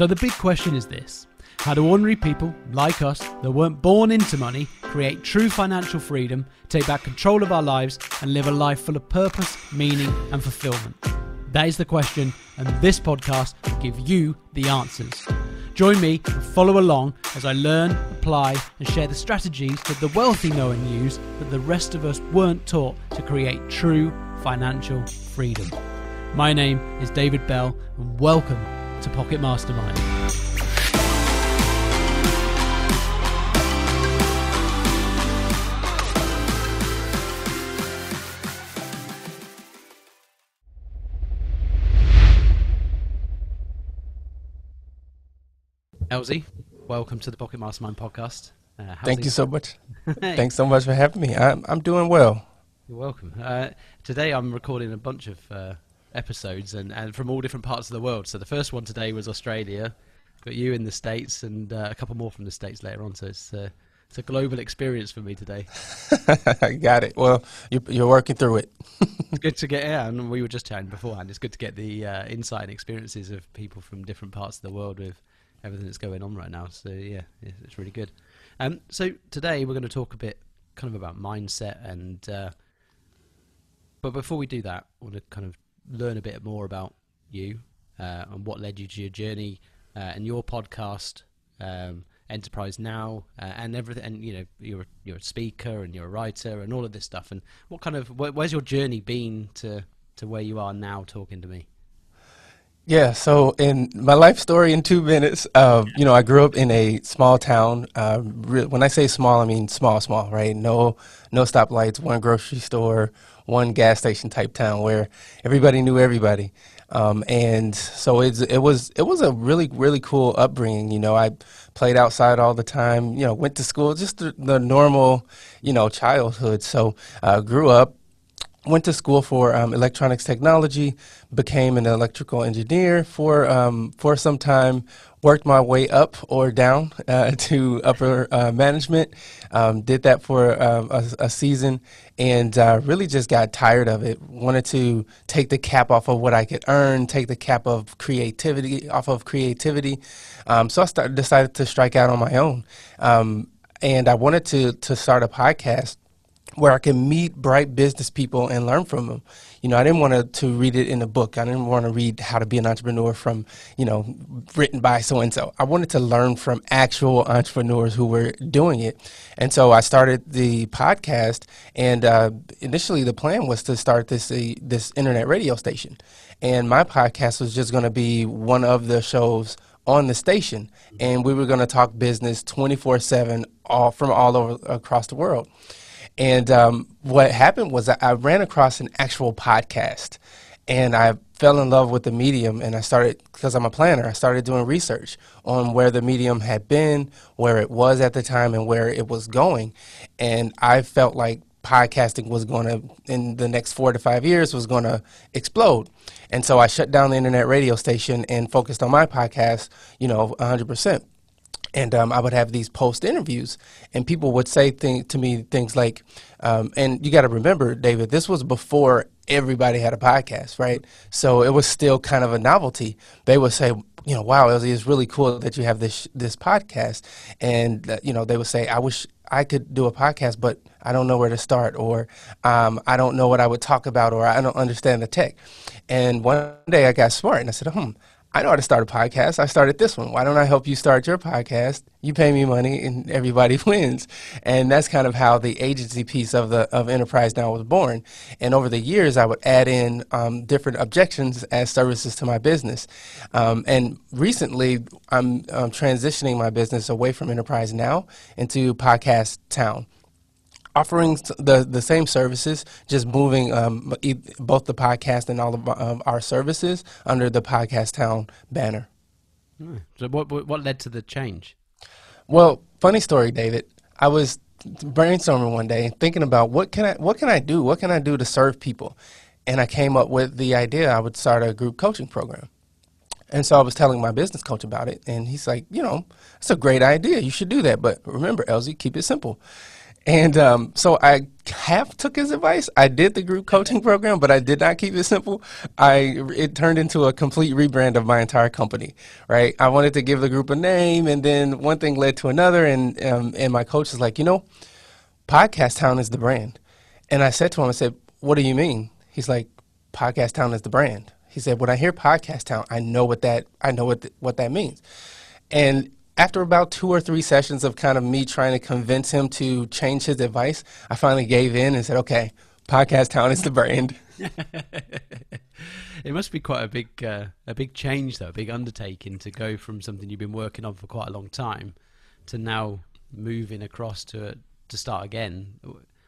So the big question is this How do ordinary people, like us, that weren't born into money, create true financial freedom, take back control of our lives, and live a life full of purpose, meaning, and fulfillment? That is the question, and this podcast will give you the answers. Join me and follow along as I learn, apply, and share the strategies that the wealthy know and use that the rest of us weren't taught to create true financial freedom. My name is David Bell, and welcome to Pocket Mastermind. Elsie, welcome to the Pocket Mastermind podcast. Uh, Thank you so much. Thanks so much for having me. I'm, I'm doing well. You're welcome. Uh, today I'm recording a bunch of uh, episodes and, and from all different parts of the world. So the first one today was Australia, got you in the States, and uh, a couple more from the States later on. So it's, uh, it's a global experience for me today. Got it. Well, you're, you're working through it. it's good to get, yeah, and we were just chatting beforehand. It's good to get the uh, insight and experiences of people from different parts of the world with everything that's going on right now. So yeah, it's really good. Um, so today we're going to talk a bit kind of about mindset and. Uh, but before we do that, I want to kind of learn a bit more about you uh, and what led you to your journey uh, and your podcast, um, Enterprise Now, uh, and everything. And you know, you're you're a speaker and you're a writer and all of this stuff. And what kind of wh- where's your journey been to to where you are now, talking to me? Yeah, so in my life story in two minutes, uh, you know, I grew up in a small town. Uh, when I say small, I mean small, small, right? No, no stoplights, one grocery store, one gas station type town where everybody knew everybody. Um, and so it's, it was it was a really really cool upbringing. You know, I played outside all the time. You know, went to school, just the, the normal, you know, childhood. So uh, grew up, went to school for um, electronics technology, became an electrical engineer for um, for some time, worked my way up or down uh, to upper uh, management. Um, did that for um, a, a, season and uh, really just got tired of it. Wanted to take the cap off of what I could earn, take the cap of creativity off of creativity. Um, so I started, decided to strike out on my own. Um, and I wanted to to start a podcast where I can meet bright business people and learn from them. You know, I didn't want to, to read it in a book. I didn't want to read how to be an entrepreneur from, you know, written by so and so. I wanted to learn from actual entrepreneurs who were doing it. And so I started the podcast. And uh, initially, the plan was to start this uh, this internet radio station. And my podcast was just going to be one of the shows on the station. And we were going to talk business 24 7 all from all over across the world. And um, what happened was I ran across an actual podcast and I fell in love with the medium and I started, because I'm a planner, I started doing research on where the medium had been, where it was at the time, and where it was going. And I felt like podcasting was going to, in the next four to five years, was going to explode. And so I shut down the internet radio station and focused on my podcast, you know, 100% and um, I would have these post interviews, and people would say thing, to me things like, um, and you got to remember, David, this was before everybody had a podcast, right? So it was still kind of a novelty. They would say, you know, wow, it's really cool that you have this this podcast, and uh, you know, they would say, I wish I could do a podcast, but I don't know where to start, or um, I don't know what I would talk about, or I don't understand the tech. And one day I got smart and I said, hmm, I know how to start a podcast. I started this one. Why don't I help you start your podcast? You pay me money and everybody wins. And that's kind of how the agency piece of the of Enterprise Now was born. And over the years, I would add in um, different objections as services to my business. Um, and recently, I'm um, transitioning my business away from Enterprise Now into Podcast Town offering the the same services, just moving um, both the podcast and all of um, our services under the Podcast Town banner. Hmm. So, what what led to the change? Well, funny story, David. I was brainstorming one day, thinking about what can I what can I do? What can I do to serve people? And I came up with the idea I would start a group coaching program. And so I was telling my business coach about it, and he's like, you know, it's a great idea. You should do that. But remember, Elsie, keep it simple. And um, so I half took his advice. I did the group coaching program, but I did not keep it simple. I it turned into a complete rebrand of my entire company. Right? I wanted to give the group a name, and then one thing led to another. And um, and my coach is like, you know, Podcast Town is the brand. And I said to him, I said, what do you mean? He's like, Podcast Town is the brand. He said, when I hear Podcast Town, I know what that I know what th- what that means. And after about two or three sessions of kind of me trying to convince him to change his advice, I finally gave in and said, "Okay, Podcast Town is the brand." it must be quite a big uh, a big change though, a big undertaking to go from something you've been working on for quite a long time to now moving across to to start again.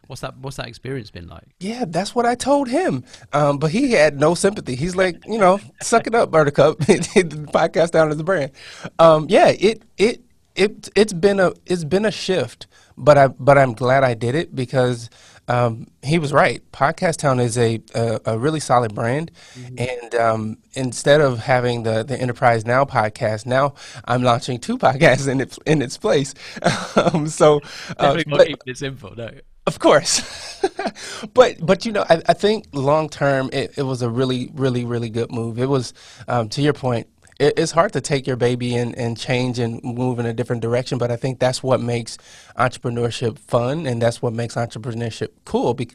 What's that? What's that experience been like? Yeah, that's what I told him. Um, but he had no sympathy. He's like, you know, suck it up, Buttercup. Podcast Town as a brand. Um, yeah, it it it it's been a it's been a shift, but I but I'm glad I did it because um, he was right. Podcast Town is a a, a really solid brand, mm-hmm. and um, instead of having the the Enterprise Now podcast, now I'm launching two podcasts in its in its place. um, so uh, but, keep it simple, no. Of course, but but you know, I, I think long term it, it was a really really really good move. It was um, to your point. It, it's hard to take your baby and, and change and move in a different direction, but I think that's what makes entrepreneurship fun, and that's what makes entrepreneurship cool. Be-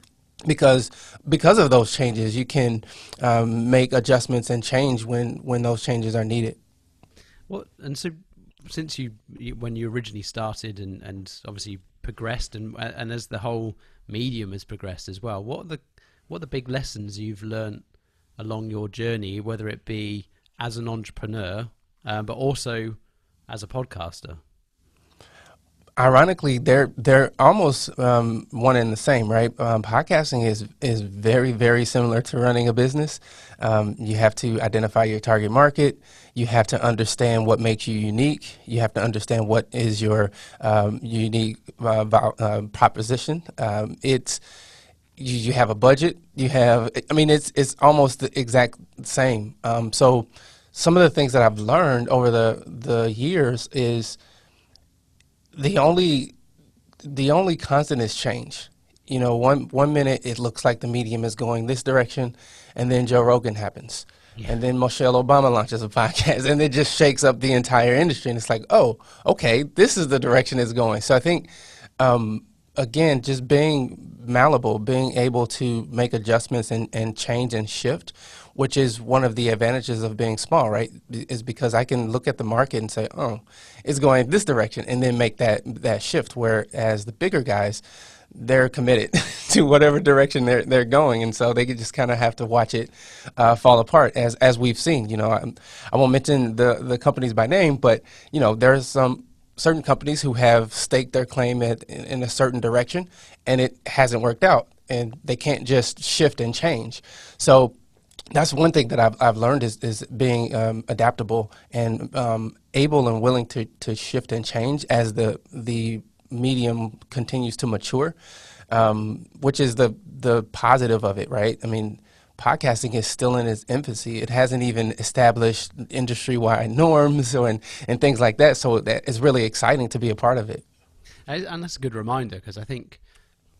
because because of those changes, you can um, make adjustments and change when when those changes are needed. Well, and so since you, you when you originally started and and obviously progressed and and as the whole medium has progressed as well. What are the what are the big lessons you've learned along your journey, whether it be as an entrepreneur, um, but also as a podcaster? Ironically, they're they're almost um, one and the same, right? Um, podcasting is is very very similar to running a business. Um, you have to identify your target market. You have to understand what makes you unique. You have to understand what is your um, unique uh, uh, proposition. Um, it's you, you, have a budget. You have, I mean, it's it's almost the exact same. Um, so, some of the things that I've learned over the the years is the only the only constant is change. You know, one one minute it looks like the medium is going this direction, and then Joe Rogan happens yeah. And then Michelle Obama launches a podcast and it just shakes up the entire industry. And it's like, oh, okay, this is the direction it's going. So I think, um, again, just being malleable, being able to make adjustments and, and change and shift, which is one of the advantages of being small, right? Is because I can look at the market and say, oh, it's going this direction and then make that, that shift. Whereas the bigger guys, they're committed to whatever direction they're they're going, and so they just kind of have to watch it uh, fall apart as as we've seen. You know, I, I won't mention the the companies by name, but you know, there's some certain companies who have staked their claim at, in, in a certain direction, and it hasn't worked out, and they can't just shift and change. So that's one thing that I've, I've learned is, is being um, adaptable and um, able and willing to, to shift and change as the the medium continues to mature, um, which is the the positive of it, right? I mean, podcasting is still in its infancy. It hasn't even established industry wide norms or, and, and things like that. So that is really exciting to be a part of it. And that's a good reminder because I think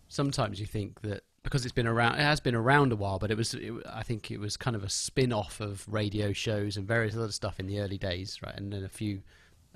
sometimes you think that because it's been around, it has been around a while, but it was, it, I think it was kind of a spin off of radio shows and various other stuff in the early days, right? And then a few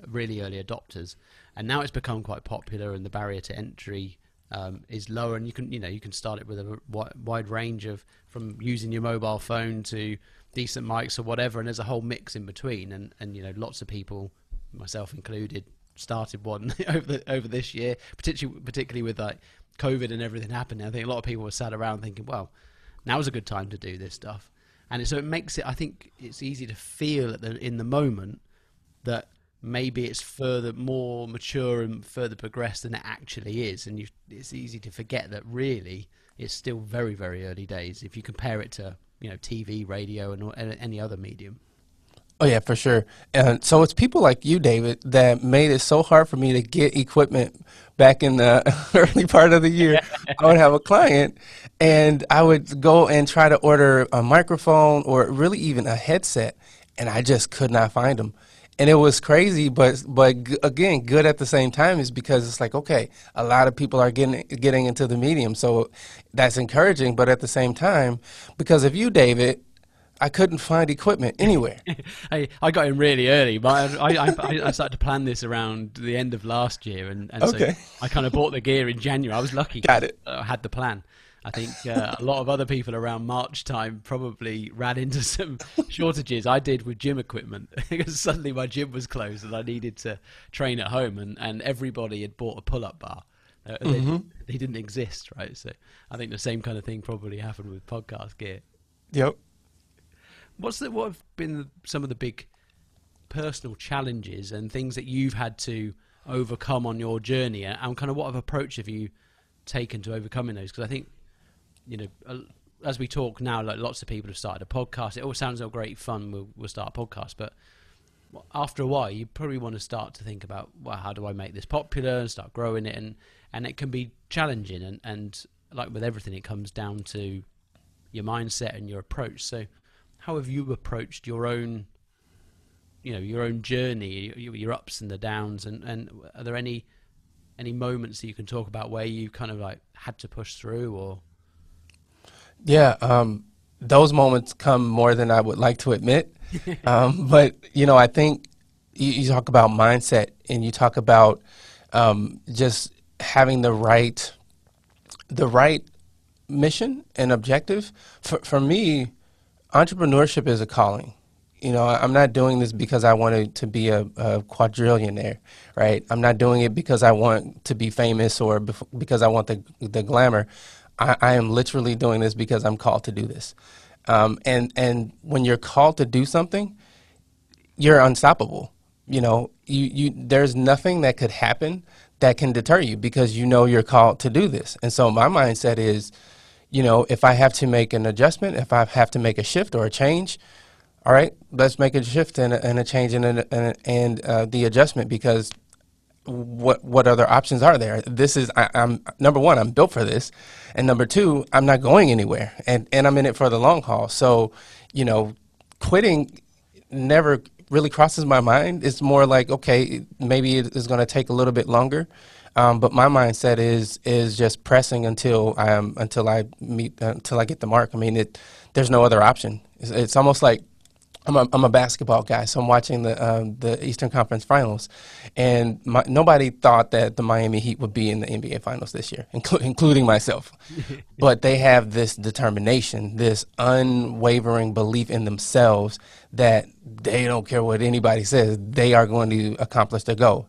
really early adopters and now it's become quite popular, and the barrier to entry um, is lower, and you can you know you can start it with a wide range of from using your mobile phone to decent mics or whatever, and there's a whole mix in between, and and you know lots of people, myself included, started one over the, over this year, particularly particularly with like COVID and everything happening. I think a lot of people were sat around thinking, well, now's a good time to do this stuff, and so it makes it. I think it's easy to feel the, in the moment that maybe it's further more mature and further progressed than it actually is and you, it's easy to forget that really it's still very very early days if you compare it to you know TV radio and any other medium Oh yeah, for sure. And so it's people like you, David, that made it so hard for me to get equipment back in the early part of the year. I would have a client and I would go and try to order a microphone or really even a headset and I just could not find them and it was crazy, but but g- again, good at the same time is because it's like okay, a lot of people are getting getting into the medium, so that's encouraging. But at the same time, because of you, David, I couldn't find equipment anywhere. I, I got in really early, but I, I, I, I started to plan this around the end of last year, and, and Okay. so I kind of bought the gear in January. I was lucky. Got it. I had the plan. I think uh, a lot of other people around March time probably ran into some shortages. I did with gym equipment because suddenly my gym was closed and I needed to train at home, and, and everybody had bought a pull up bar. Uh, they, Mm-hmm. they didn't exist, right? So I think the same kind of thing probably happened with podcast gear. Yep. What's the, what have been some of the big personal challenges and things that you've had to overcome on your journey, and, kind of what of approach have you taken to overcoming those? Because I think, you know, uh, as we talk now, like lots of people have started a podcast. It all sounds all great fun. We'll, we'll start a podcast, but after a while, you probably want to start to think about, well, how do I make this popular and start growing it, and and it can be challenging, and and like with everything, it comes down to your mindset and your approach. So, how have you approached your own, you know, your own journey, your, your ups and the downs, and and are there any any moments that you can talk about where you kind of like had to push through, or Yeah, um, those moments come more than I would like to admit. um, but you know, I think you, you talk about mindset, and you talk about um, just having the right, the right mission and objective. For for me, entrepreneurship is a calling. You know, I'm not doing this because I wanted to be a, a quadrillionaire, right? I'm not doing it because I want to be famous or bef- because I want the the glamour. I, I am literally doing this because I'm called to do this. Um, and and when you're called to do something, you're unstoppable. You know, you, you there's nothing that could happen that can deter you because you know you're called to do this. And so my mindset is, you know, if I have to make an adjustment, if I have to make a shift or a change, all right, let's make a shift and a, and a change and and, and uh, the adjustment because what what other options are there? This is I, I'm number one. I'm built for this, and number two, I'm not going anywhere, and and I'm in it for the long haul. So, you know, quitting never really crosses my mind. It's more like okay, maybe it is going to take a little bit longer, um, but my mindset is is just pressing until I am until I meet until I get the mark. I mean, it there's no other option. It's, it's almost like I'm a, I'm a basketball guy, so I'm watching the um, the Eastern Conference Finals, and my, nobody thought that the Miami Heat would be in the NBA Finals this year, inclu- including myself. but they have this determination, this unwavering belief in themselves that they don't care what anybody says, they are going to accomplish their goal.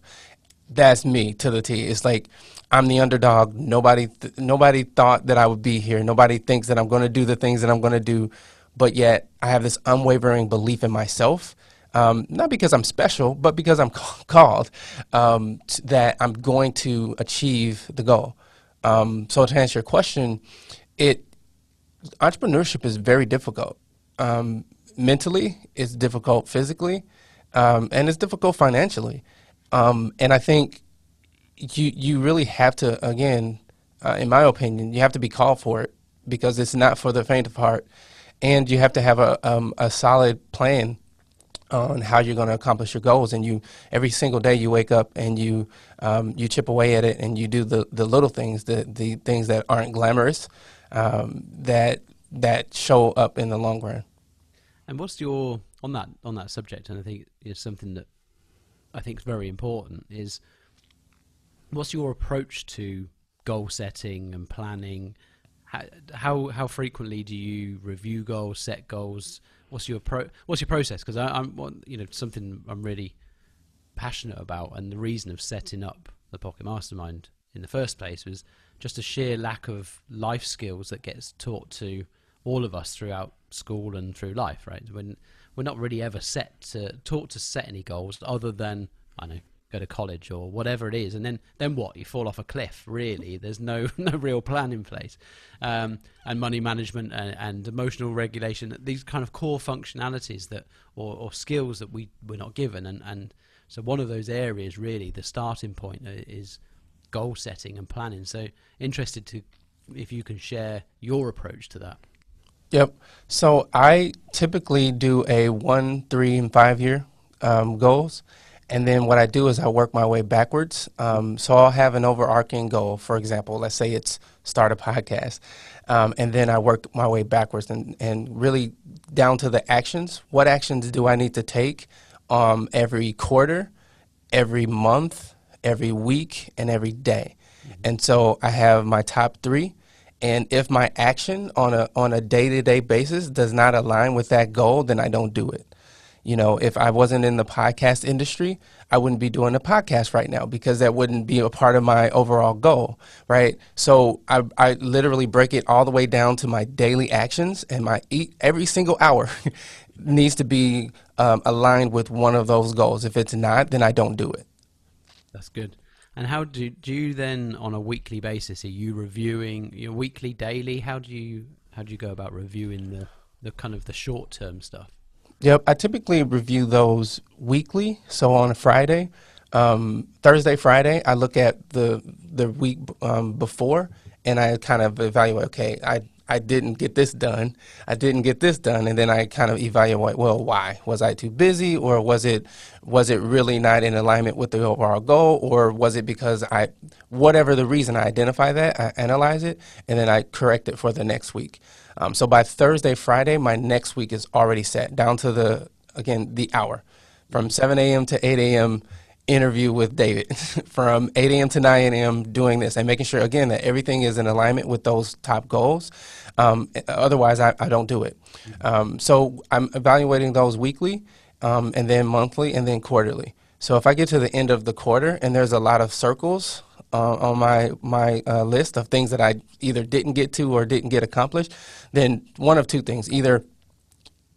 That's me to the T. It's like I'm the underdog. Nobody th- nobody thought that I would be here. Nobody thinks that I'm going to do the things that I'm going to do but yet I have this unwavering belief in myself. Um, not because I'm special, but because I'm ca- called um, that I'm going to achieve the goal. Um, so to answer your question, it entrepreneurship is very difficult. Um, mentally, it's difficult physically, um, and it's difficult financially. Um, and I think you you really have to again, uh, in my opinion, you have to be called for it because it's not for the faint of heart, and you have to have a um, a solid plan on how you're going to accomplish your goals. And you every single day you wake up and you um, you chip away at it and you do the the little things, the the things that aren't glamorous, um, that that show up in the long run. And what's your on that on that subject? And I think it's something that I think is very important. Is what's your approach to goal setting and planning? How how, frequently do you review goals, set goals? What's your pro? What's your process? Because I'm you know something I'm really passionate about, and the reason of setting up the Pocket Mastermind in the first place was just a sheer lack of life skills that gets taught to all of us throughout school and through life. Right? When we're not really ever set to taught to set any goals other than I know go to college or whatever it is, and then then what? You fall off a cliff. Really, there's no no real plan in place, um, and money management and, and emotional regulation. These kind of core functionalities that or, or skills that we we're not given, and and so one of those areas really the starting point uh, is goal setting and planning. So interested to if you can share your approach to that. Yep. So I typically do a one, three, and five year um, goals. And then what I do is I work my way backwards. Um, so I'll have an overarching goal. For example, let's say it's start a podcast. Um, and then I work my way backwards and, and really down to the actions. What actions do I need to take um, every quarter, every month, every week, and every day? Mm-hmm. And so I have my top three. And if my action on a on a day to day basis does not align with that goal, then I don't do it. You know, if I wasn't in the podcast industry, I wouldn't be doing a podcast right now because that wouldn't be a part of my overall goal, right? So I, I literally break it all the way down to my daily actions, and my eat every single hour needs to be um, aligned with one of those goals. If it's not, then I don't do it. That's good. And how do do you then on a weekly basis? Are you reviewing your weekly, daily? How do you how do you go about reviewing the the kind of the short term stuff? Yep, I typically review those weekly. So on a Friday, um, Thursday, Friday, I look at the the week um, before and I kind of evaluate. Okay, I I didn't get this done. I didn't get this done, and then I kind of evaluate. Well, why was I too busy, or was it was it really not in alignment with the overall goal, or was it because I whatever the reason I identify that I analyze it, and then I correct it for the next week. Um, so by Thursday, Friday, my next week is already set down to the again the hour, from 7 a.m. to 8 a.m. interview with David, from 8 a.m. to 9 a.m. doing this and making sure again that everything is in alignment with those top goals. Um, otherwise, I, I, don't do it. Um, so I'm evaluating those weekly, um, and then monthly, and then quarterly. So if I get to the end of the quarter and there's a lot of circles uh, on my my uh, list of things that I either didn't get to or didn't get accomplished, then one of two things: either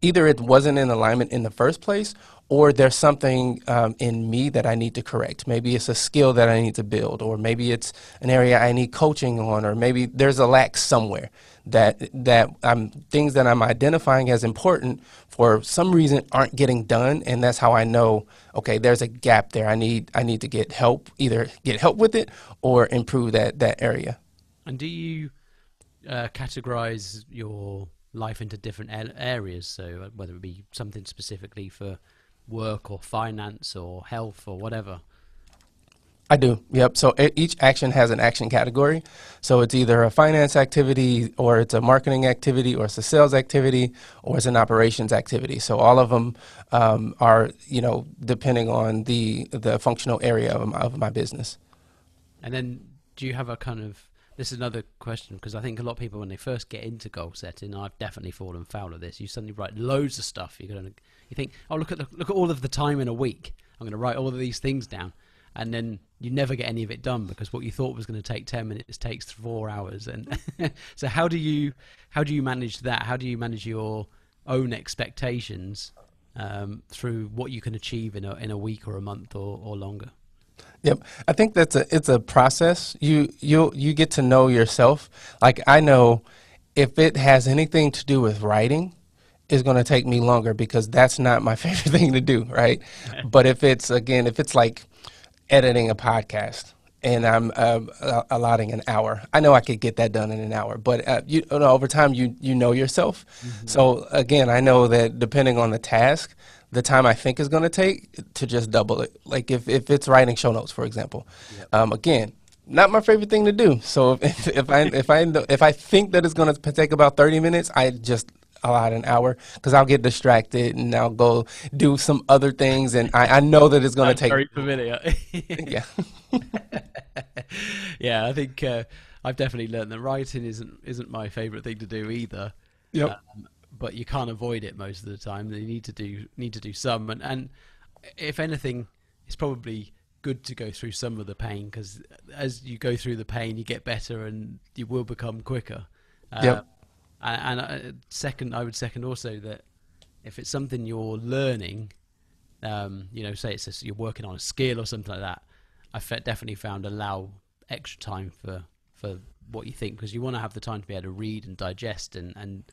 either it wasn't in alignment in the first place, or there's something um, in me that I need to correct. Maybe it's a skill that I need to build, or maybe it's an area I need coaching on, or maybe there's a lack somewhere that that I'm things that I'm identifying as important for some reason aren't getting done, and that's how I know. Okay, there's a gap there. I need I need to get help, either get help with it or improve that that area. And do you uh, categorize your life into different areas? So uh, whether it be something specifically for work or finance or health or whatever. I do. Yep. So each action has an action category. So it's either a finance activity or it's a marketing activity or it's a sales activity or it's an operations activity. So all of them um, are, you know, depending on the the functional area of my, of my business. And then do you have a kind of this is another question because I think a lot of people when they first get into goal setting, I've definitely fallen foul of this. You suddenly write loads of stuff. You're gonna you think, oh look at the, look at all of the time in a week. I'm going to write all of these things down and then you never get any of it done because what you thought was going to take 10 minutes takes 4 hours and so how do you how do you manage that how do you manage your own expectations um, through what you can achieve in a in a week or a month or, or longer Yep, I think that's a it's a process. You you you get to know yourself. Like I know if it has anything to do with writing, it's going to take me longer because that's not my favorite thing to do, right? but if it's again, if it's like editing a podcast and I'm uh, allotting an hour. I know I could get that done in an hour, but uh, you, you know, over time you you know yourself. Mm-hmm. So again, I know that depending on the task, the time I think is going to take to just double it. Like if, if it's writing show notes, for example, yep. um, again, not my favorite thing to do. So if, if I if I if I think that it's going to take about thirty minutes, I just allot an hour because I'll get distracted and I'll go do some other things, and I, I know that it's going to take. Very familiar. yeah. yeah, I think uh, I've definitely learned that writing isn't isn't my favorite thing to do either. Yep. Um, but you can't avoid it most of the time. You need to do need to do some, and and if anything, it's probably good to go through some of the pain because as you go through the pain, you get better and you will become quicker. Yep. And, and uh, second, I would second also that if it's something you're learning, um, you know, say it's a, you're working on a skill or something like that, I've definitely found allow extra time for for what you think because you want to have the time to be able to read and digest and and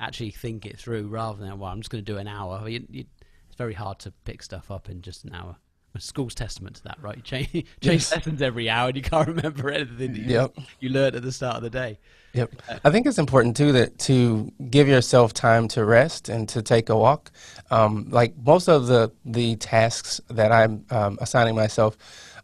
actually think it through rather than well I'm just going to do an hour. You, you, it's very hard to pick stuff up in just an hour. school's testament to that, right? You change, change Yes. lessons every hour, and you can't remember anything that you, Yep. you learned at the start of the day. Yep. I think it's important too that to give yourself time to rest and to take a walk. Um, like most of the the tasks that I'm um, assigning myself,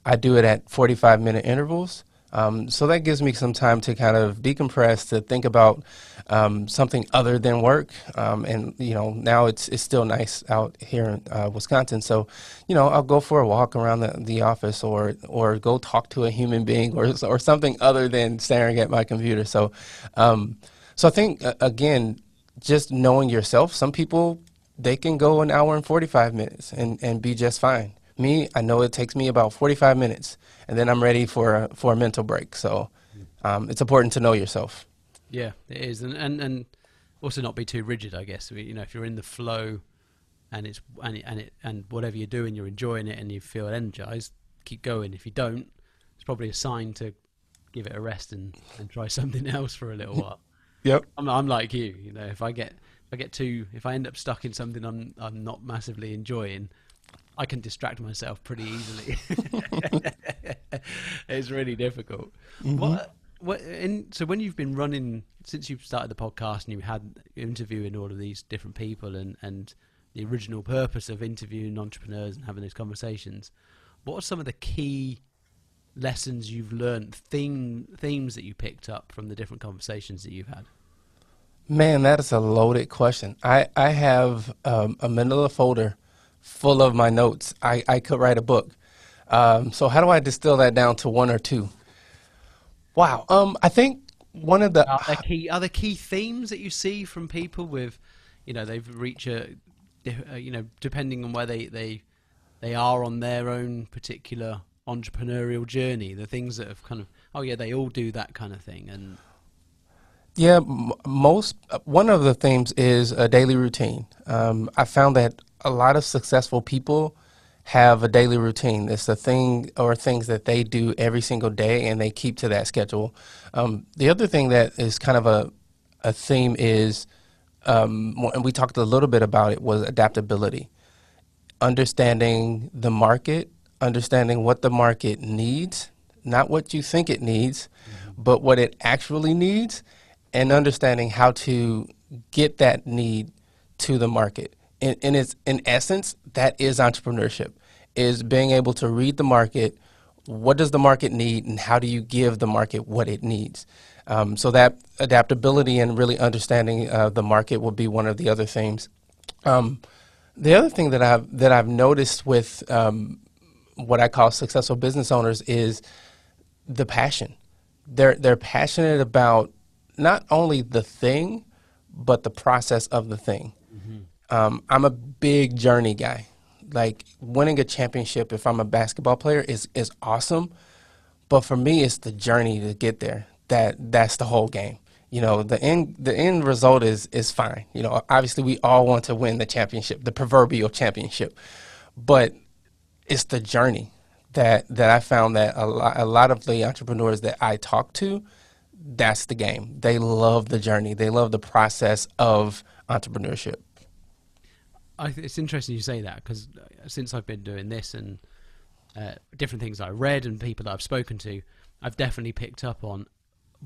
I do it at 45 minute intervals. Um, so that gives me some time to kind of decompress, to think about um, something other than work. Um, and you know, now it's it's still nice out here in uh, Wisconsin. So, you know, I'll go for a walk around the, the office, or or go talk to a human being, or or something other than staring at my computer. So, um, so I think again, just knowing yourself. Some people they can go an hour and 45 minutes and, and be just fine. Me, I know it takes me about 45 minutes, and then I'm ready for a, for a mental break. So um, it's important to know yourself. Yeah, it is, and and and also not be too rigid. I guess you know if you're in the flow, and it's and it, and it and whatever you're doing, you're enjoying it, and you feel energized. Keep going. If you don't, it's probably a sign to give it a rest and and try something else for a little while. Yep. I'm I'm like you. You know, if I get if I get too if I end up stuck in something I'm I'm not massively enjoying. I can distract myself pretty easily. it's really difficult. What what and so when you've been running since you've started the podcast and you had interviewing all of these different people and and the original purpose of interviewing entrepreneurs and having these conversations what are some of the key lessons you've learned theme themes that you picked up from the different conversations that you've had Man, that is a loaded question. I, I have um, a manila folder full of my notes. I, I could write a book. Um, so how do I distill that down to one or two? Wow. Um, I think one of the are there key are there key themes that you see from people with you know they've reached a uh, you know depending on where they they they are on their own particular entrepreneurial journey the things that have kind of oh yeah they all do that kind of thing and Yeah, m- most uh, one of the themes is a daily routine. Um, I found that a lot of successful people have a daily routine. It's a thing or things that they do every single day, and they keep to that schedule. Um, the other thing that is kind of a a theme is, um, and we talked a little bit about it, was adaptability understanding the market, understanding what the market needs, not what you think it needs, but what it actually needs, and understanding how to get that need to the market. In, in its in essence, that is entrepreneurship, is being able to read the market. What does the market need, and how do you give the market what it needs? Um, so that adaptability and really understanding uh, the market will be one of the other themes. Um, the other thing that I've that I've noticed with um, what I call successful business owners is the passion. They're they're passionate about not only the thing, but the process of the thing. Um, I'm a big journey guy. Like winning a championship, if I'm a basketball player, is is awesome. But for me, it's the journey to get there. That that's the whole game. You know, the end the end result is is fine. You know, obviously we all want to win the championship, the proverbial championship. But it's the journey that that I found that a lot, a lot of the entrepreneurs that I talk to, that's the game. They love the journey. They love the process of entrepreneurship. I th- it's interesting you say that because since I've been doing this and uh, different things I read and people that I've spoken to, I've definitely picked up on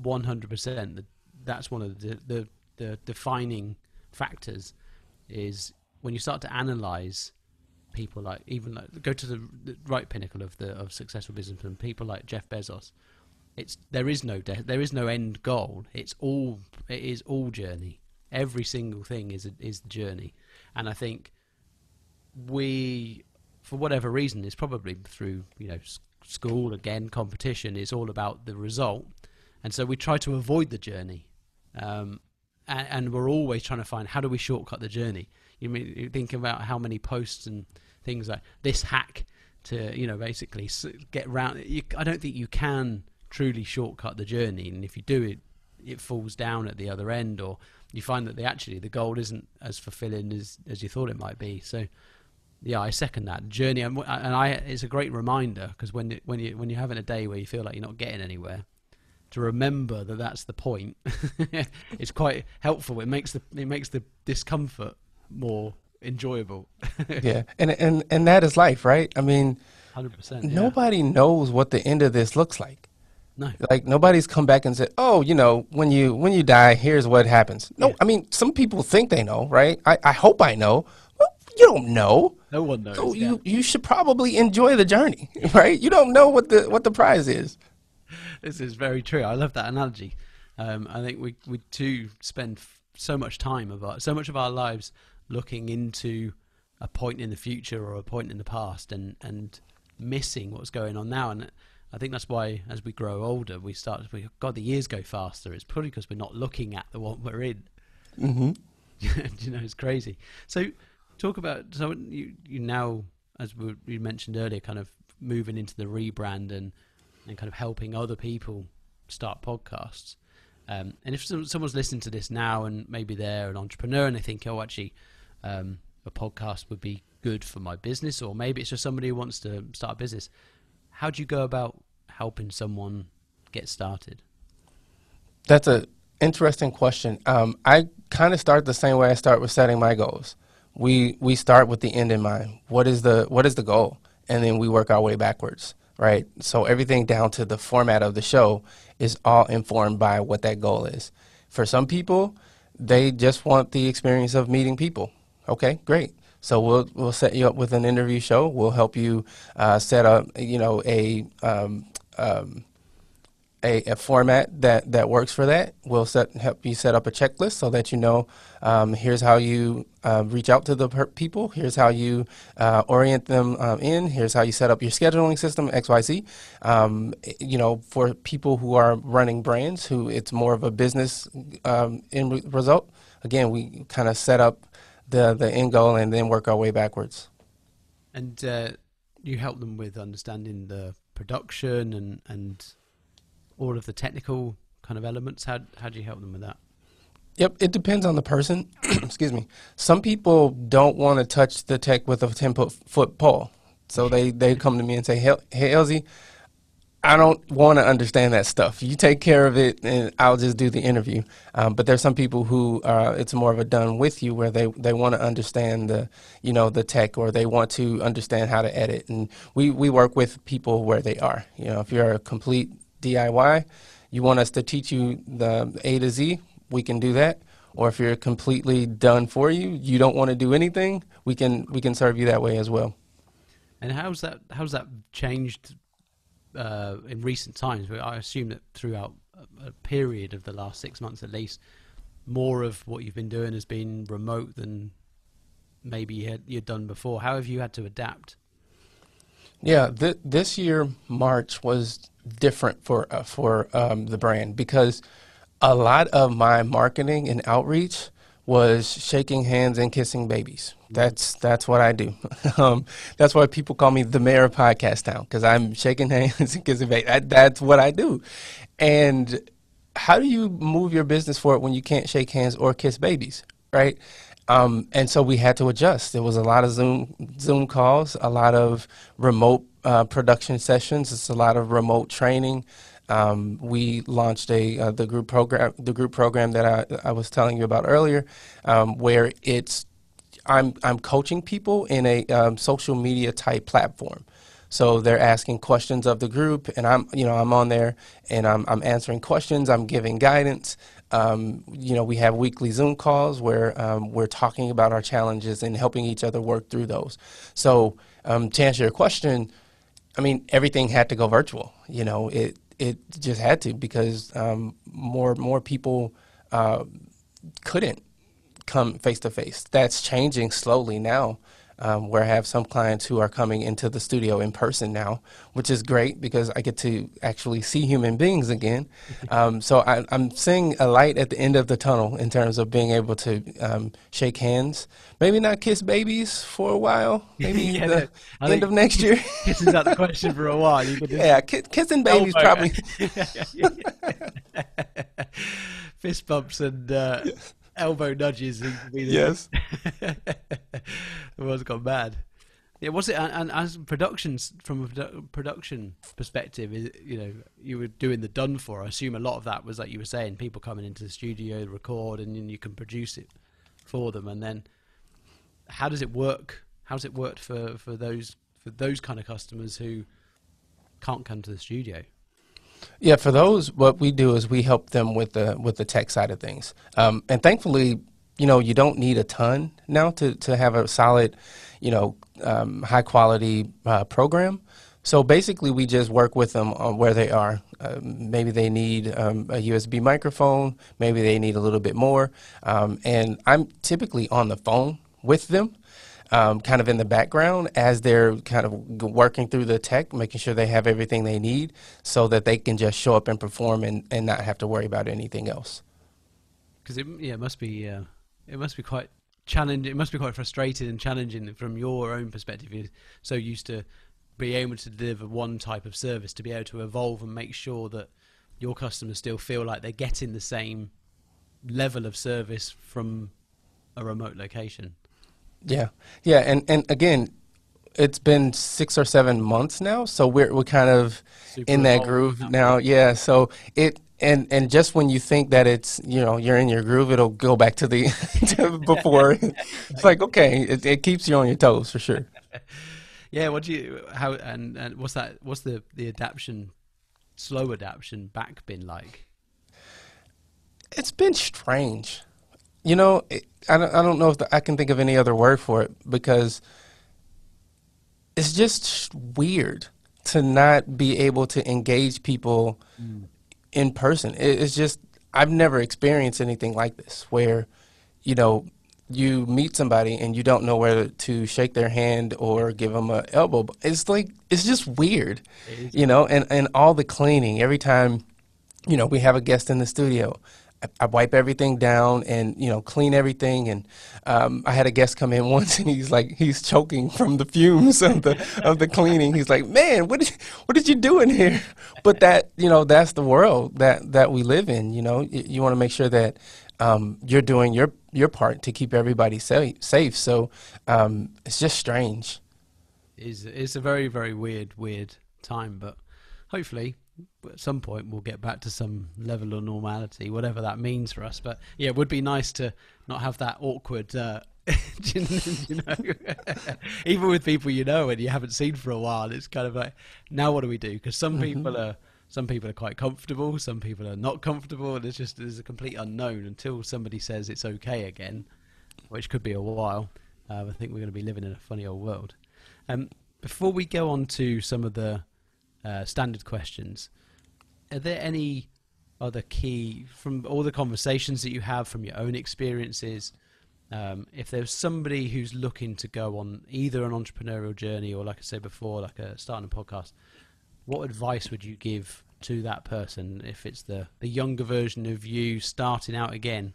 100% that that's one of the, the, the defining factors is when you start to analyze people like even like go to the, the right pinnacle of the of successful businessmen people like Jeff Bezos it's there is no there is no end goal it's all it is all journey every single thing is a, is the journey and I think we, for whatever reason, it's probably through you know school again competition is all about the result, and so we try to avoid the journey, um, and, and we're always trying to find how do we shortcut the journey. You mean you think about how many posts and things like this hack to you know basically get round. You, I don't think you can truly shortcut the journey, and if you do it, it falls down at the other end, or you find that the actually the goal isn't as fulfilling as as you thought it might be. So, yeah, I second that journey, and, and I it's a great reminder because when it, when you when you're having a day where you feel like you're not getting anywhere, to remember that that's the point, it's quite helpful. It makes the it makes the discomfort more enjoyable. yeah, and and and that is life, right? I mean, hundred percent. Nobody knows what the end of this looks like. No. Like nobody's come back and said, "Oh, you know, when you when you die, here's what happens." No, yeah. I mean, some people think they know, right? I, I hope I know. Well, you don't know. No one knows. So you you should probably enjoy the journey, right? You don't know what the what the prize is. This is very true. I love that analogy. Um, I think we we too spend so much time of our, so much of our lives looking into a point in the future or a point in the past, and and missing what's going on now. And I think that's why, as we grow older, we start. We, God, the years go faster. It's probably because we're not looking at the one we're in. Mm-hmm. you know, it's crazy. So, talk about so you you now, as we, you mentioned earlier, kind of moving into the rebrand and and kind of helping other people start podcasts. Um, and if someone's listening to this now and maybe they're an entrepreneur and they think, oh, actually, um, a podcast would be good for my business, or maybe it's just somebody who wants to start a business. How do you go about helping someone get started? That's an interesting question. Um, I kind of start the same way I start with setting my goals. We we start with the end in mind. What is the what is the goal, and then we work our way backwards. Right. So everything down to the format of the show is all informed by what that goal is. For some people, they just want the experience of meeting people. Okay, great. So we'll we'll set you up with an interview show. We'll help you uh, set up, you know, a, um, um, a a, format that, that works for that. We'll set help you set up a checklist so that you know um, here's how you uh, reach out to the people. Here's how you uh, orient them um, in. Here's how you set up your scheduling system X Y Z. Um, you know, for people who are running brands, who it's more of a business um, in re- result. Again, we kind of set up the the end goal and then work our way backwards. And uh, you help them with understanding the production and and all of the technical kind of elements. How how do you help them with that? Yep, it depends on the person. Excuse me. Some people don't want to touch the tech with a ten foot pole, so they they come to me and say, "Hey, hey Elsie, I don't want to understand that stuff. You take care of it, and I'll just do the interview. Um, but there's some people who uh, it's more of a done with you, where they, they want to understand the you know the tech, or they want to understand how to edit. And we we work with people where they are. You know, if you're a complete DIY, you want us to teach you the A to Z, we can do that. Or if you're completely done for you, you don't want to do anything, we can we can serve you that way as well. And how's that how's that changed uh, in recent times, I assume that throughout a, period of the last six months at least, more of what you've been doing has been remote than maybe you had, you'd done before. How have you had to adapt? Yeah, th- this year March was different for uh, for um, the brand because a lot of my marketing and outreach was shaking hands and kissing babies. That's that's what I do. um, that's why people call me the mayor of Podcast Town because I'm shaking hands and kissing babies. That, that's what I do. And how do you move your business forward when you can't shake hands or kiss babies, right? Um, and so we had to adjust. There was a lot of Zoom Zoom calls, a lot of remote uh, production sessions. It's a lot of remote training. Um, we launched a uh, the group program the group program that I, I was telling you about earlier, um, where it's I'm I'm coaching people in a um, social media type platform. So they're asking questions of the group, and I'm you know I'm on there and I'm I'm answering questions. I'm giving guidance. Um, you know we have weekly Zoom calls where um, we're talking about our challenges and helping each other work through those. So um, to answer your question, I mean everything had to go virtual. You know it it just had to because um, more more people uh, couldn't come face to face. That's changing slowly now. Um, where I have some clients who are coming into the studio in person now, which is great because I get to actually see human beings again. Um, so I, am seeing a light at the end of the tunnel in terms of being able to um, shake hands. Maybe not kiss babies for a while. Maybe yeah, the no, end of next year. Kissing's out the question for a while. yeah, ki- kissing babies probably. Fist bumps and. Uh, elbow nudges. yes. the world's gone mad. Yeah, was it? And, and as productions from a produ- production perspective, you know, you were doing the done for. I assume a lot of that was like you were saying, people coming into the studio, record, and then you can produce it for them, and then how does it work? How does it work for, for those for those kind of customers who can't come to the studio? Yeah, for those, what we do is we help them with the with the tech side of things, um, and thankfully, you know, you don't need a ton now to to have a solid, you know, um, high quality uh, program. So basically, we just work with them on where they are. Uh, maybe they need um, a USB microphone. Maybe they need a little bit more. Um, and I'm typically on the phone with them, um, kind of in the background as they're kind of working through the tech, making sure they have everything they need so that they can just show up and perform and, and not have to worry about anything else. Because it, yeah, it must be uh, it must be quite challenging. It must be quite frustrating and challenging from your own perspective. You're so used to be able to deliver one type of service to be able to evolve and make sure that your customers still feel like they're getting the same level of service from a remote location. Yeah, yeah, and and again, it's been six or seven months now, so we're we're kind of Super in that groove now. Yeah, so it and and just when you think that it's you know you're in your groove, it'll go back to the to before. it's like okay, it, it keeps you on your toes for sure. Yeah, what do you how and and what's that? What's the the adaptation, slow adaptation back been like? It's been strange. You know, it, I don't I don't know if the, I can think of any other word for it because it's just weird to not be able to engage people mm. in person. It, it's just I've never experienced anything like this where, you know, you meet somebody and you don't know whether to shake their hand or give them an elbow. It's like it's just weird, you know. And and all the cleaning every time, you know, we have a guest in the studio. I, wipe everything down and you know clean everything. And um, I had a guest come in once and he's like he's choking from the fumes of the of the cleaning. He's like, man, what did what did you do in here? But that you know that's the world that that we live in. You know, you, you want to make sure that um, you're doing your your part to keep everybody safe. Safe. So um, it's just strange. It's, it's a very very weird weird time, but hopefully at some point we'll get back to some level of normality, whatever that means for us. But yeah, it would be nice to not have that awkward. Uh, you know, even with people you know and you haven't seen for a while, it's kind of like, now what do we do? Because some mm-hmm. people are some people are quite comfortable, some people are not comfortable, and it's just there's a complete unknown until somebody says it's okay again, which could be a while. Uh, I think we're going to be living in a funny old world. Um, before we go on to some of the uh, standard questions, are there any other key from all the conversations that you have from your own experiences? Um, if there's somebody who's looking to go on either an entrepreneurial journey or, like I said before, like a starting a podcast, what advice would you give to that person if it's the the younger version of you starting out again?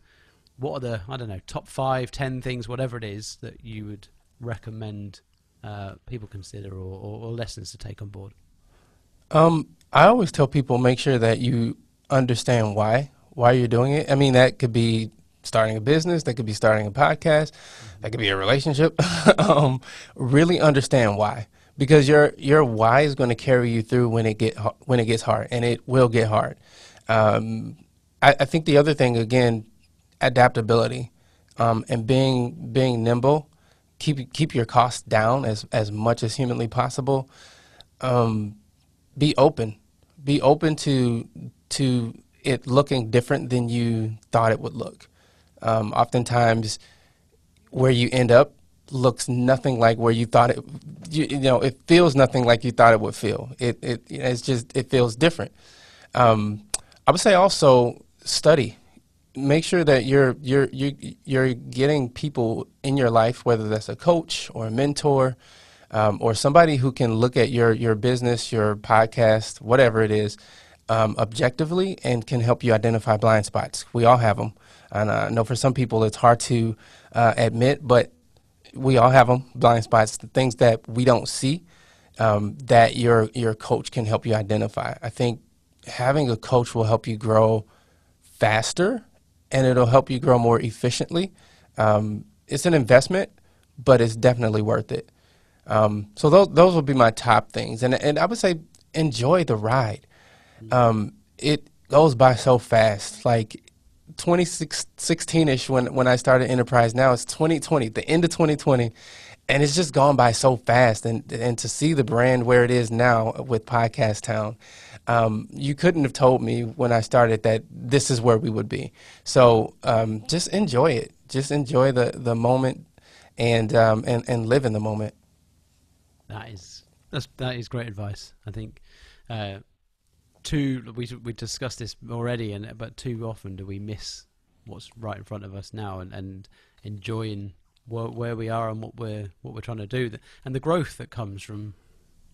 What are the I don't know top five, ten things, whatever it is that you would recommend uh, people consider or, or, or, lessons to take on board? Um, I always tell people make sure that you understand why why you're doing it. I mean that could be starting a business, that could be starting a podcast, that could be a relationship. um, really understand why because your your why is going to carry you through when it get when it gets hard, and it will get hard. Um, I, I, think the other thing again, adaptability, um, and being being nimble. Keep keep your costs down as as much as humanly possible. Um, be open. Be open to to it looking different than you thought it would look. Um, oftentimes, where you end up looks nothing like where you thought it. You, you, know, it feels nothing like you thought it would feel. It it it's just it feels different. Um, I would say also study. Make sure that you're you're you're you're getting people in your life, whether that's a coach or a mentor, um, or somebody who can look at your your business, your podcast, whatever it is, um, objectively and can help you identify blind spots. We all have them, and I know for some people it's hard to uh, admit, but we all have them, blind spots, the things that we don't see um, that your your coach can help you identify. I think having a coach will help you grow faster, and it'll help you grow more efficiently. Um, it's an investment, but it's definitely worth it. Um, so those those would be my top things, and and I would say enjoy the ride. Um, it goes by so fast. Like 2016 ish when when I started Enterprise. Now it's 2020, the end of 2020, and it's just gone by so fast. And and to see the brand where it is now with Podcast Town, um, you couldn't have told me when I started that this is where we would be. So um, just enjoy it. Just enjoy the the moment, and um, and and live in the moment. That is that's that is great advice. I think. Uh, too we we discussed this already, and but too often do we miss what's right in front of us now, and, and enjoying where, where we are and what we're what we're trying to do, and the growth that comes from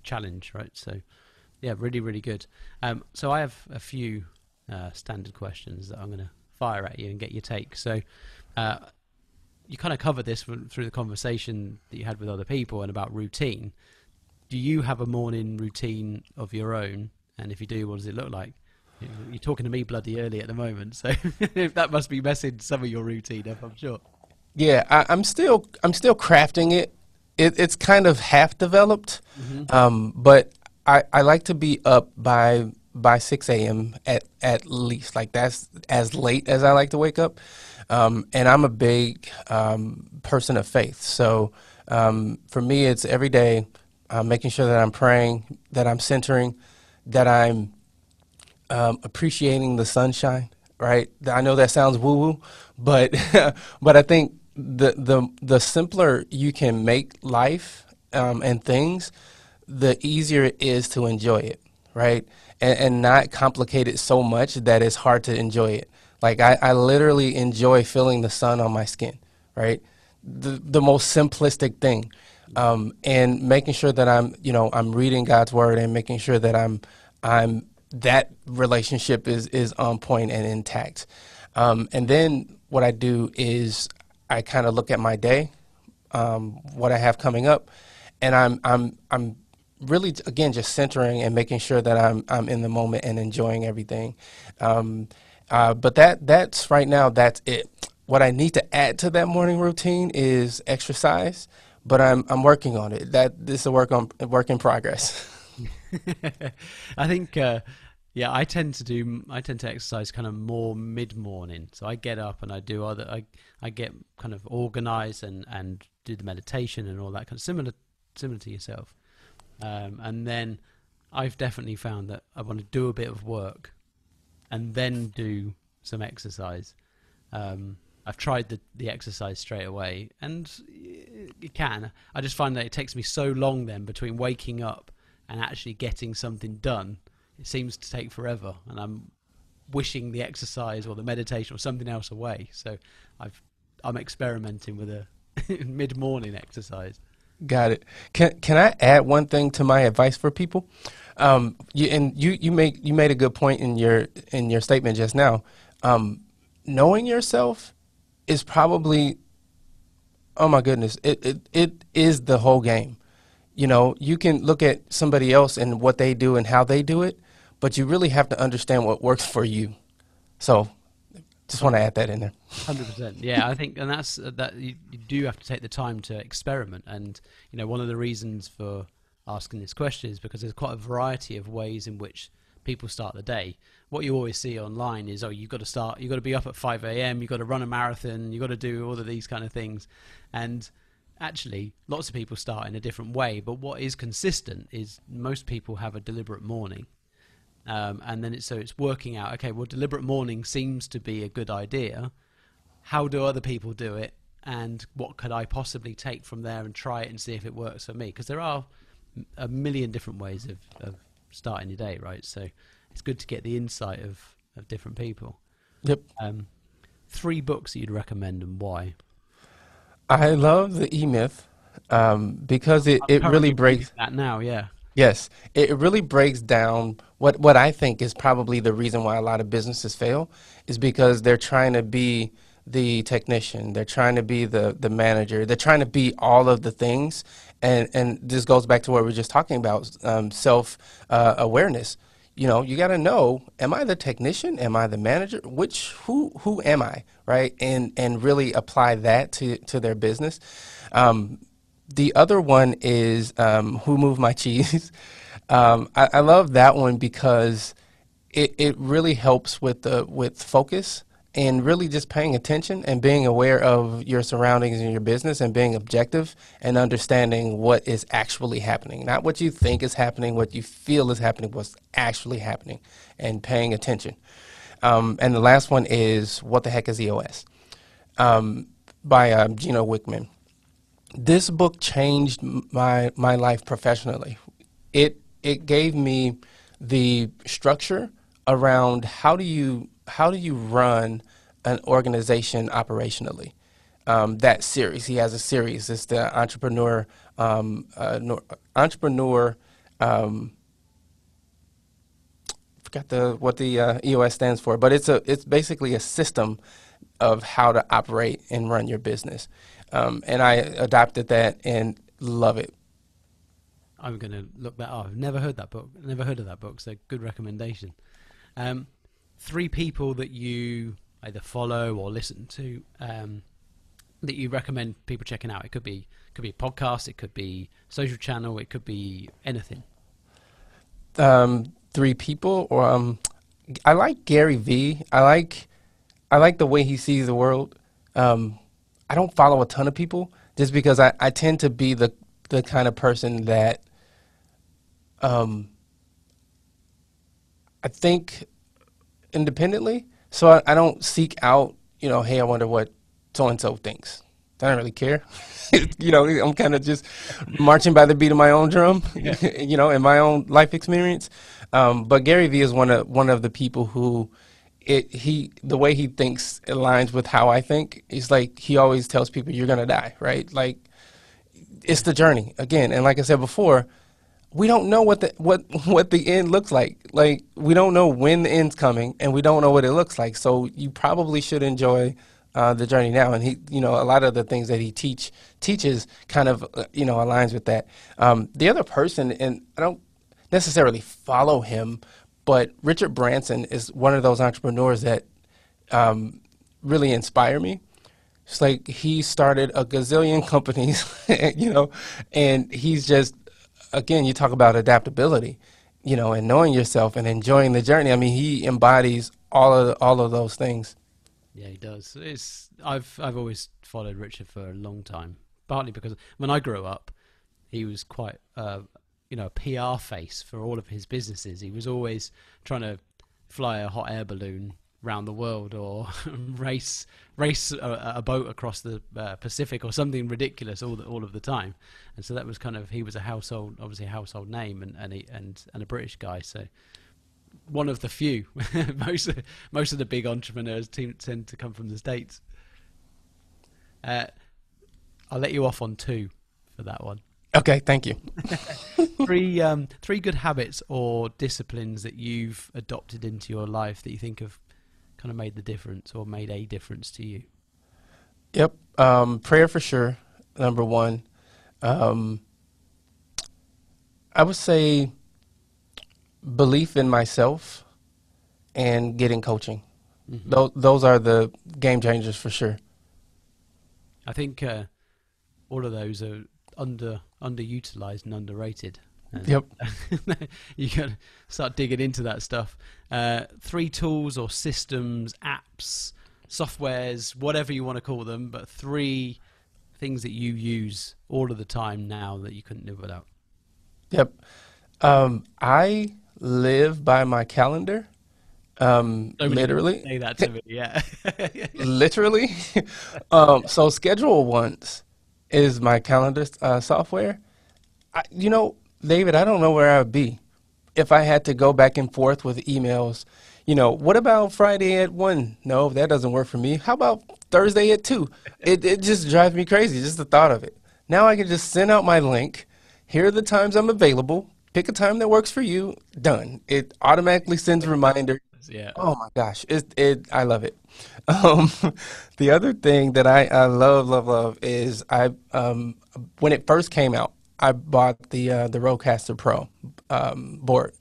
challenge, right? So, yeah, really, really good. Um, so I have a few uh, standard questions that I'm going to fire at you and get your take. So, uh, you kind of covered this through the conversation that you had with other people and about routine. Do you have a morning routine of your own and if you do, what does it look like? You're talking to me bloody early at the moment, so that must be messing some of your routine up, I'm sure. Yeah, I, am still I'm still crafting it. it it's kind of half developed, mm-hmm. um, but I, I like to be up by by 6 a.m. at at least. Like that's as late as I like to wake up. Um, and I'm a big um, person of faith, so um, for me, it's every day uh, making sure that I'm praying, that I'm centering that I'm um, appreciating the sunshine. Right? I know that sounds woo woo, but but I think the the the simpler you can make life um, and things, the easier it is to enjoy it. Right? And, and not complicate it so much that it's hard to enjoy it. Like I, I literally enjoy feeling the sun on my skin. Right? The the most simplistic thing um, and making sure that I'm, you know, I'm reading God's word and making sure that I'm, I'm that relationship is is on point and intact. Um, and then what I do is I kind of look at my day, um, what I have coming up, and I'm I'm I'm really again just centering and making sure that I'm I'm in the moment and enjoying everything. Um, uh, but that that's right now that's it. What I need to add to that morning routine is exercise but I'm I'm working on it. That this is a work on work in progress. I think, uh, yeah, I tend to do I tend to exercise kind of more mid morning. So I get up and I do other I I get kind of organized and and do the meditation and all that kind of similar similar to yourself. Um, and then I've definitely found that I want to do a bit of work and then do some exercise. Um, I've tried the, the exercise straight away, and it can. I just find that it takes me so long then between waking up and actually getting something done. It seems to take forever, and I'm wishing the exercise or the meditation or something else away. So I've I'm experimenting with a mid morning exercise. Got it. Can can I add one thing to my advice for people? Um, you, and you you make you made a good point in your in your statement just now. Um, knowing yourself is probably oh my goodness, it, it it is the whole game. You know, you can look at somebody else and what they do and how they do it, but you really have to understand what works for you. So, just want to add that in there. Hundred percent, yeah. I think, and that's uh, that you, you do have to take the time to experiment. And you know, one of the reasons for asking this question is because there's quite a variety of ways in which people start the day. What you always see online is, oh, you've got to start, you've got to be up at 5 a.m., you've got to run a marathon, you've got to do all of these kind of things. And actually, lots of people start in a different way. But what is consistent is most people have a deliberate morning. Um, and then it's so it's working out, okay, well, deliberate morning seems to be a good idea. How do other people do it? And what could I possibly take from there and try it and see if it works for me? Because there are a million different ways of, of starting your day, right? So it's good to get the insight of, of different people. Yep. Um, three books that you'd recommend and why? I love the E Myth um, because it, it really breaks that now. Yeah. Yes, it really breaks down what what I think is probably the reason why a lot of businesses fail is because they're trying to be the technician, they're trying to be the the manager, they're trying to be all of the things, and and this goes back to what we are just talking about um, self uh, awareness. You know you got to know am i the technician? Am i the manager? Which who who am i right? And and really apply that to to their business. Um, the other one is um, who moved my cheese um, I, I, love that one because it, it really helps with the with focus and really just paying attention and being aware of your surroundings and your business and being objective and understanding what is actually happening. Not what you think is happening, what you feel is happening, what's actually happening, and paying attention. Um, and the last one is What the Heck is EOS? Um, by uh, Gino Wickman. This book changed my, my life professionally. It, it gave me the structure around how do you how do you run an organization operationally? Um, that series, he has a series. It's the entrepreneur um, uh, entrepreneur. Um, forgot the what the uh, EOS stands for, but it's a it's basically a system of how to operate and run your business. Um, and I adopted that and love it. I'm going to look that up. I've never heard that book. Never heard of that book. So good recommendation. Um, three people that you either follow or listen to um, that you recommend people checking out. It could be could be a podcast, it could be social channel, it could be anything. Um, three people, or um, I like Gary V. I like I like the way he sees the world. Um, I don't follow a ton of people just because I, I tend to be the the kind of person that um, I think independently. So I, I don't seek out, you know, hey, I wonder what so and so thinks. I don't really care. you know, I'm kind of just marching by the beat of my own drum, yeah. you know, in my own life experience. Um, but Gary Vee is one of one of the people who it he the way he thinks aligns with how I think. He's like he always tells people you're gonna die, right? Like it's the journey again. And like I said before, we don't know what the what what the end looks like. Like we don't know when the end's coming, and we don't know what it looks like. So you probably should enjoy uh, the journey now. And he, you know, a lot of the things that he teach teaches kind of uh, you know aligns with that. Um, the other person, and I don't necessarily follow him, but Richard Branson is one of those entrepreneurs that um, really inspire me. It's like he started a gazillion companies, you know, and he's just again, you talk about adaptability, you know, and knowing yourself and enjoying the journey. I mean, he embodies all of all of those things. Yeah, he does. It's I've I've always followed Richard for a long time, partly because when I grew up, he was quite uh, you know a PR face for all of his businesses. He was always trying to fly a hot air balloon around the world or race race a, a, boat across the uh, Pacific or something ridiculous all the, all of the time. And so that was kind of he was a household, obviously a household name, and and he, and, and a British guy. So one of the few. most of, most of the big entrepreneurs tend, tend to come from the states. Uh, I'll let you off on two for that one. Okay, thank you. three um, three good habits or disciplines that you've adopted into your life that you think have kind of made the difference or made a difference to you? Yep. Um, prayer for sure, number one. Um, I would say belief in myself and getting coaching. Mm-hmm. Those, those are the game changers for sure. I think uh, all of those are under underutilized and underrated. And yep. you got to start digging into that stuff. Uh, three tools or systems, apps, softwares, whatever you want to call them, but three things that you use all of the time now that you couldn't live without. Yep. Um, I live by my calendar. Um, literally. Say that to me, yeah. literally. um, so ScheduleOnce is my calendar uh, software. I, you know, David, I don't know where I would be if I had to go back and forth with emails. You know, what about Friday at 1? No, that doesn't work for me. How about Thursday at 2? It, it just drives me crazy, just the thought of it. Now I can just send out my link. Here are the times I'm available. Pick a time that works for you. Done. It automatically sends a reminder. Yeah. Oh my gosh, it it I love it. Um, the other thing that I, I love love love is I um, when it first came out, I bought the uh, the Rodecaster Pro um, board.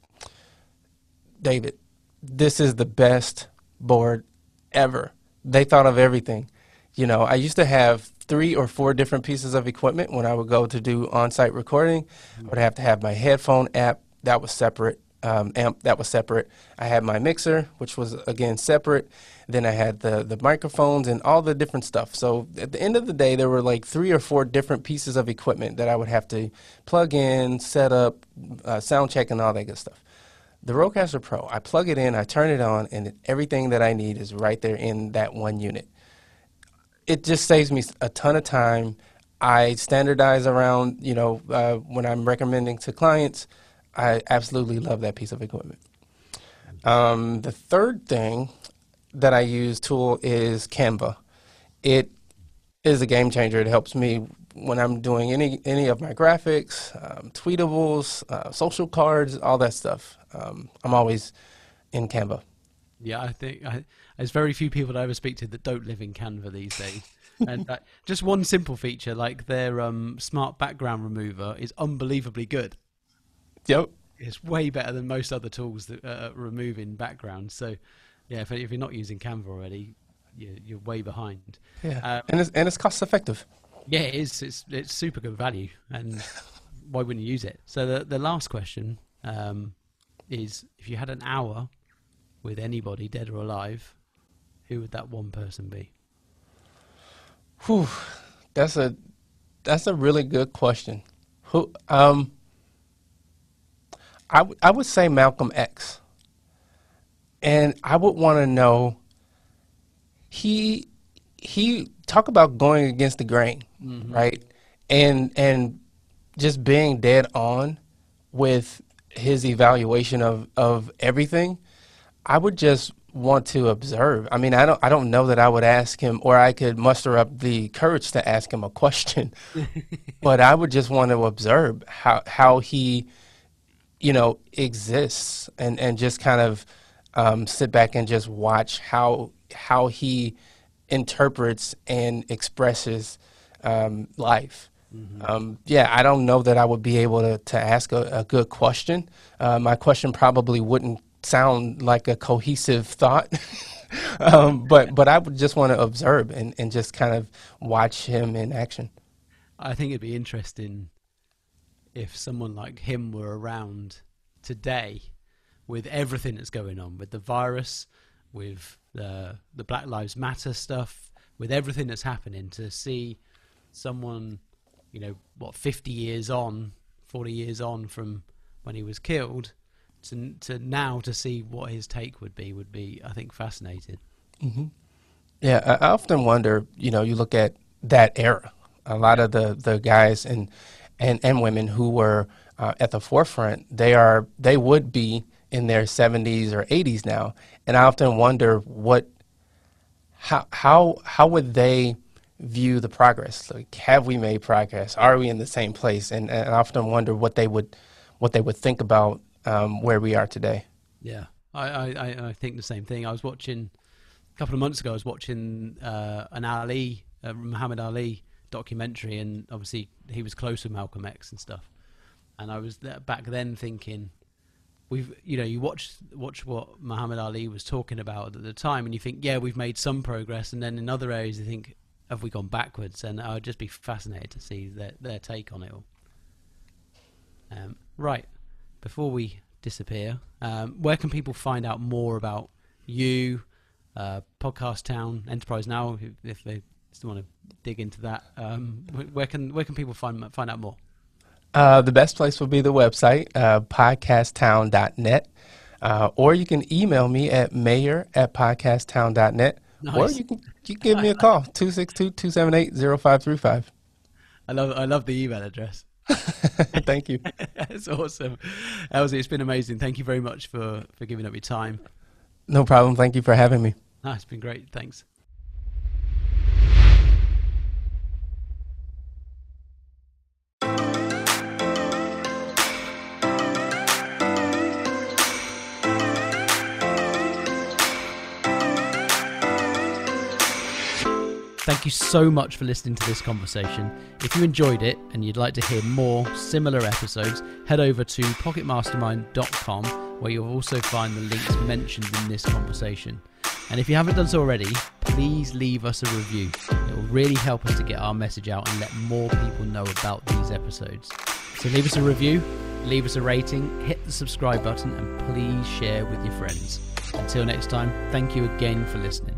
David, this is the best board ever. They thought of everything. You know, I used to have three or four different pieces of equipment when I would go to do on-site recording. I would have to have my headphone app that was separate. Um, amp that was separate. I had my mixer, which was again separate. Then I had the the microphones and all the different stuff. So at the end of the day, there were like three or four different pieces of equipment that I would have to plug in, set up, uh, sound check, and all that good stuff. The Rodecaster Pro, I plug it in, I turn it on, and everything that I need is right there in that one unit. It just saves me a ton of time. I standardize around, you know, uh, when I'm recommending to clients. I absolutely love that piece of equipment. Um, the third thing that I use tool is Canva. It is a game changer. It helps me when I'm doing any any of my graphics, um, tweetables, uh, social cards, all that stuff. Um, I'm always in Canva. Yeah, I think I, there's very few people that I ever speak to that don't live in Canva these days. and uh, just one simple feature like their um, smart background remover is unbelievably good. Yep. It's way better than most other tools that are removing in backgrounds. So, yeah, if, if you're not using Canva already, you're, you're way behind. Yeah, um, and it's and it's cost effective. Yeah, it is. It's it's super good value, and why wouldn't you use it? So the the last question um, is: if you had an hour with anybody, dead or alive, who would that one person be? Whew, that's a that's a really good question. Who um I, w- I would say Malcolm X. And I would want to know he he talk about going against the grain, mm-hmm. right? And and just being dead on with his evaluation of of everything. I would just want to observe. I mean, I don't I don't know that I would ask him or I could muster up the courage to ask him a question. but I would just want to observe how how he you know, exists and, and just kind of um, sit back and just watch how how he interprets and expresses um, life. Mm-hmm. Um, yeah, I don't know that I would be able to, to ask a, a good question. Uh, my question probably wouldn't sound like a cohesive thought. um, but but I would just want to observe and, and just kind of watch him in action. I think it'd be interesting if someone like him were around today with everything that's going on with the virus, with the the Black Lives Matter stuff, with everything that's happening to see someone, you know, what 50 years on, 40 years on from when he was killed to to now to see what his take would be would be I think fascinating. Mm-hmm. Yeah, I often wonder. You know, you look at that era. A lot of the the guys and and, and women who were uh, at the forefront, they are they would be in their 70s or 80s now, and I often wonder what how how how would they view the progress? Like, have we made progress? Are we in the same place? And, and I often wonder what they would what they would think about um, where we are today. Yeah, I, I, I think the same thing. I was watching a couple of months ago. I was watching uh, an Ali, uh, Muhammad Ali documentary, and obviously he was close with Malcolm X and stuff. And I was there, back then thinking, we've you know you watch watch what Muhammad Ali was talking about at the time, and you think, yeah, we've made some progress, and then in other areas you think, have we gone backwards? And I would just be fascinated to see their their take on it all. Um, right, before we disappear, um, where can people find out more about you, uh, Podcast Town, Enterprise Now, if, if they still want to dig into that, um, where can where can people find find out more? Uh, the best place will be the website, uh, podcasttown.net. Uh, or you can email me at mayor at podcasttown.net. Nice. Or you can, you can give me a call, 262-278-0535. I love, I love the email address. Thank you. That's awesome. Elsie, it's been amazing. Thank you very much for, for giving up your time. No problem. Thank you for having me. No, it's been great. Thanks. Thank you so much for listening to this conversation. If you enjoyed it and you'd like to hear more similar episodes, head over to pocketmastermind.com where you'll also find the links mentioned in this conversation. And if you haven't done so already, please leave us a review. It will really help us to get our message out and let more people know about these episodes. So leave us a review leave us a rating, hit the subscribe button, and please share with your friends. Until next time, thank you again for listening.